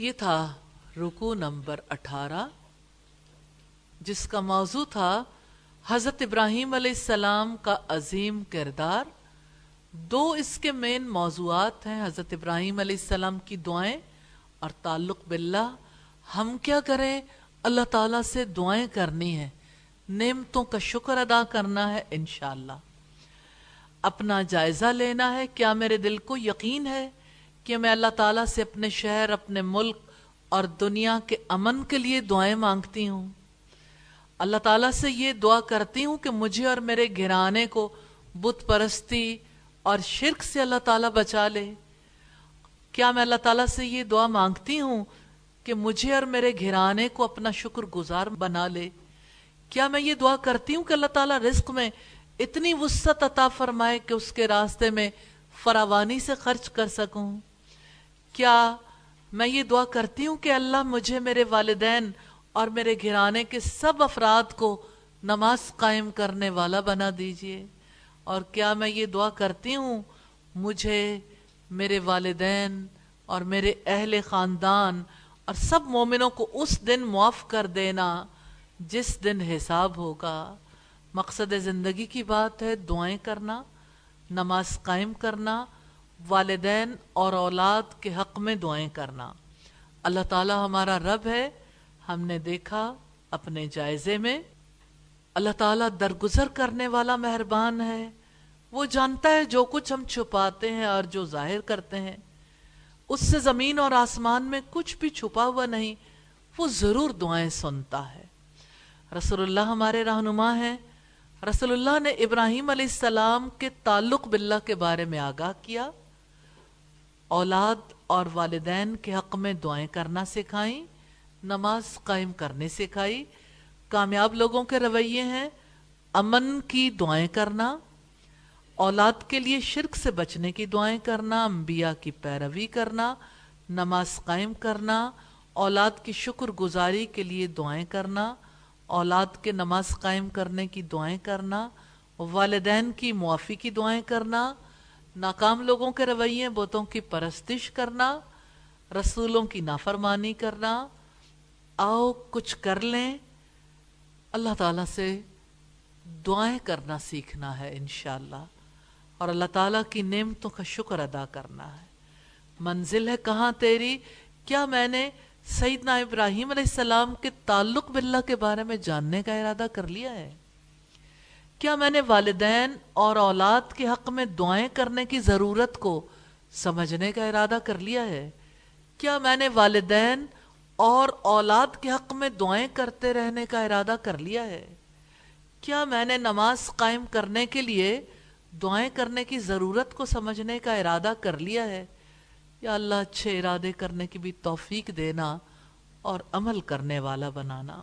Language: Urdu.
یہ تھا رکو نمبر اٹھارہ، جس کا موضوع تھا حضرت ابراہیم علیہ السلام کا عظیم کردار۔ دو اس کے مین موضوعات ہیں، حضرت ابراہیم علیہ السلام کی دعائیں اور تعلق باللہ۔ ہم کیا کریں؟ اللہ تعالیٰ سے دعائیں کرنی ہیں۔ نعمتوں کا شکر ادا کرنا ہے انشاءاللہ۔ اپنا جائزہ لینا ہے۔ کیا میرے دل کو یقین ہے؟ کہ میں اللہ تعالیٰ سے اپنے شہر، اپنے ملک اور دنیا کے امن کے لیے دعائیں مانگتی ہوں۔ اللہ تعالیٰ سے یہ دعا کرتی ہوں کہ مجھے اور میرے گھرانے کو بت پرستی اور شرک سے اللہ تعالیٰ بچا لے۔ کیا میں اللہ تعالیٰ سے یہ دعا مانگتی ہوں کہ مجھے اور میرے گھرانے کو اپنا شکر گزار بنا لے؟ کیا میں یہ دعا کرتی ہوں کہ اللہ تعالیٰ رزق میں اتنی وسط عطا فرمائے کہ اس کے راستے میں فراوانی سے خرچ کر سکوں؟ کیا میں یہ دعا کرتی ہوں کہ اللہ مجھے میرے والدین اور میرے گھرانے کے سب افراد کو نماز قائم کرنے والا بنا دیجیے۔ اور کیا میں یہ دعا کرتی ہوں، مجھے میرے والدین اور میرے اہل خاندان اور سب مومنوں کو اس دن معاف کر دینا جس دن حساب ہوگا۔ مقصد زندگی کی بات ہے، دعائیں کرنا، نماز قائم کرنا والدین اور اولاد کے حق میں دعائیں کرنا۔ اللہ تعالی ہمارا رب ہے، ہم نے دیکھا اپنے جائزے میں۔ اللہ تعالیٰ درگزر کرنے والا مہربان ہے۔ وہ جانتا ہے جو کچھ ہم چھپاتے ہیں اور جو ظاہر کرتے ہیں۔ اس سے زمین اور آسمان میں کچھ بھی چھپا ہوا نہیں، وہ ضرور دعائیں سنتا ہے۔ رسول اللہ ہمارے رہنما ہیں۔ رسول اللہ نے ابراہیم علیہ السلام کے تعلق باللہ کے بارے میں آگاہ کیا۔ اولاد اور والدین کے حق میں دعائیں کرنا سکھائیں، نماز قائم کرنے سکھائی، کامیاب لوگوں کے رویے ہیں، امن کی دعائیں کرنا، اولاد کے لیے شرک سے بچنے کی دعائیں کرنا، انبیاء کی پیروی کرنا، نماز قائم کرنا، اولاد کی شکر گزاری کے لیے دعائیں کرنا، اولاد کے نماز قائم کرنے کی دعائیں کرنا، والدین کی معافی کی دعائیں کرنا ناکام لوگوں کے رویے بوتوں کی پرستش کرنا، رسولوں کی نافرمانی کرنا۔ آؤ کچھ کر لیں۔ اللہ تعالیٰ سے دعائیں کرنا سیکھنا ہے انشاءاللہ۔ اور اللہ تعالیٰ کی نعمتوں کا شکر ادا کرنا ہے۔ منزل ہے کہاں تیری؟ کیا میں نے سیدنا ابراہیم علیہ السلام کے تعلق باللہ کے بارے میں جاننے کا ارادہ کر لیا ہے؟ کیا میں نے والدین اور اولاد کے حق میں دعائیں کرنے کی ضرورت کو سمجھنے کا ارادہ کر لیا ہے؟ کیا میں نے والدین اور اولاد کے حق میں دعائیں کرتے رہنے کا ارادہ کر لیا ہے؟ کیا میں نے نماز قائم کرنے کے لیے دعائیں کرنے کی ضرورت کو سمجھنے کا ارادہ کر لیا ہے؟ یا اللہ اچھے ارادے کرنے کی بھی توفیق دینا اور عمل کرنے والا بنانا۔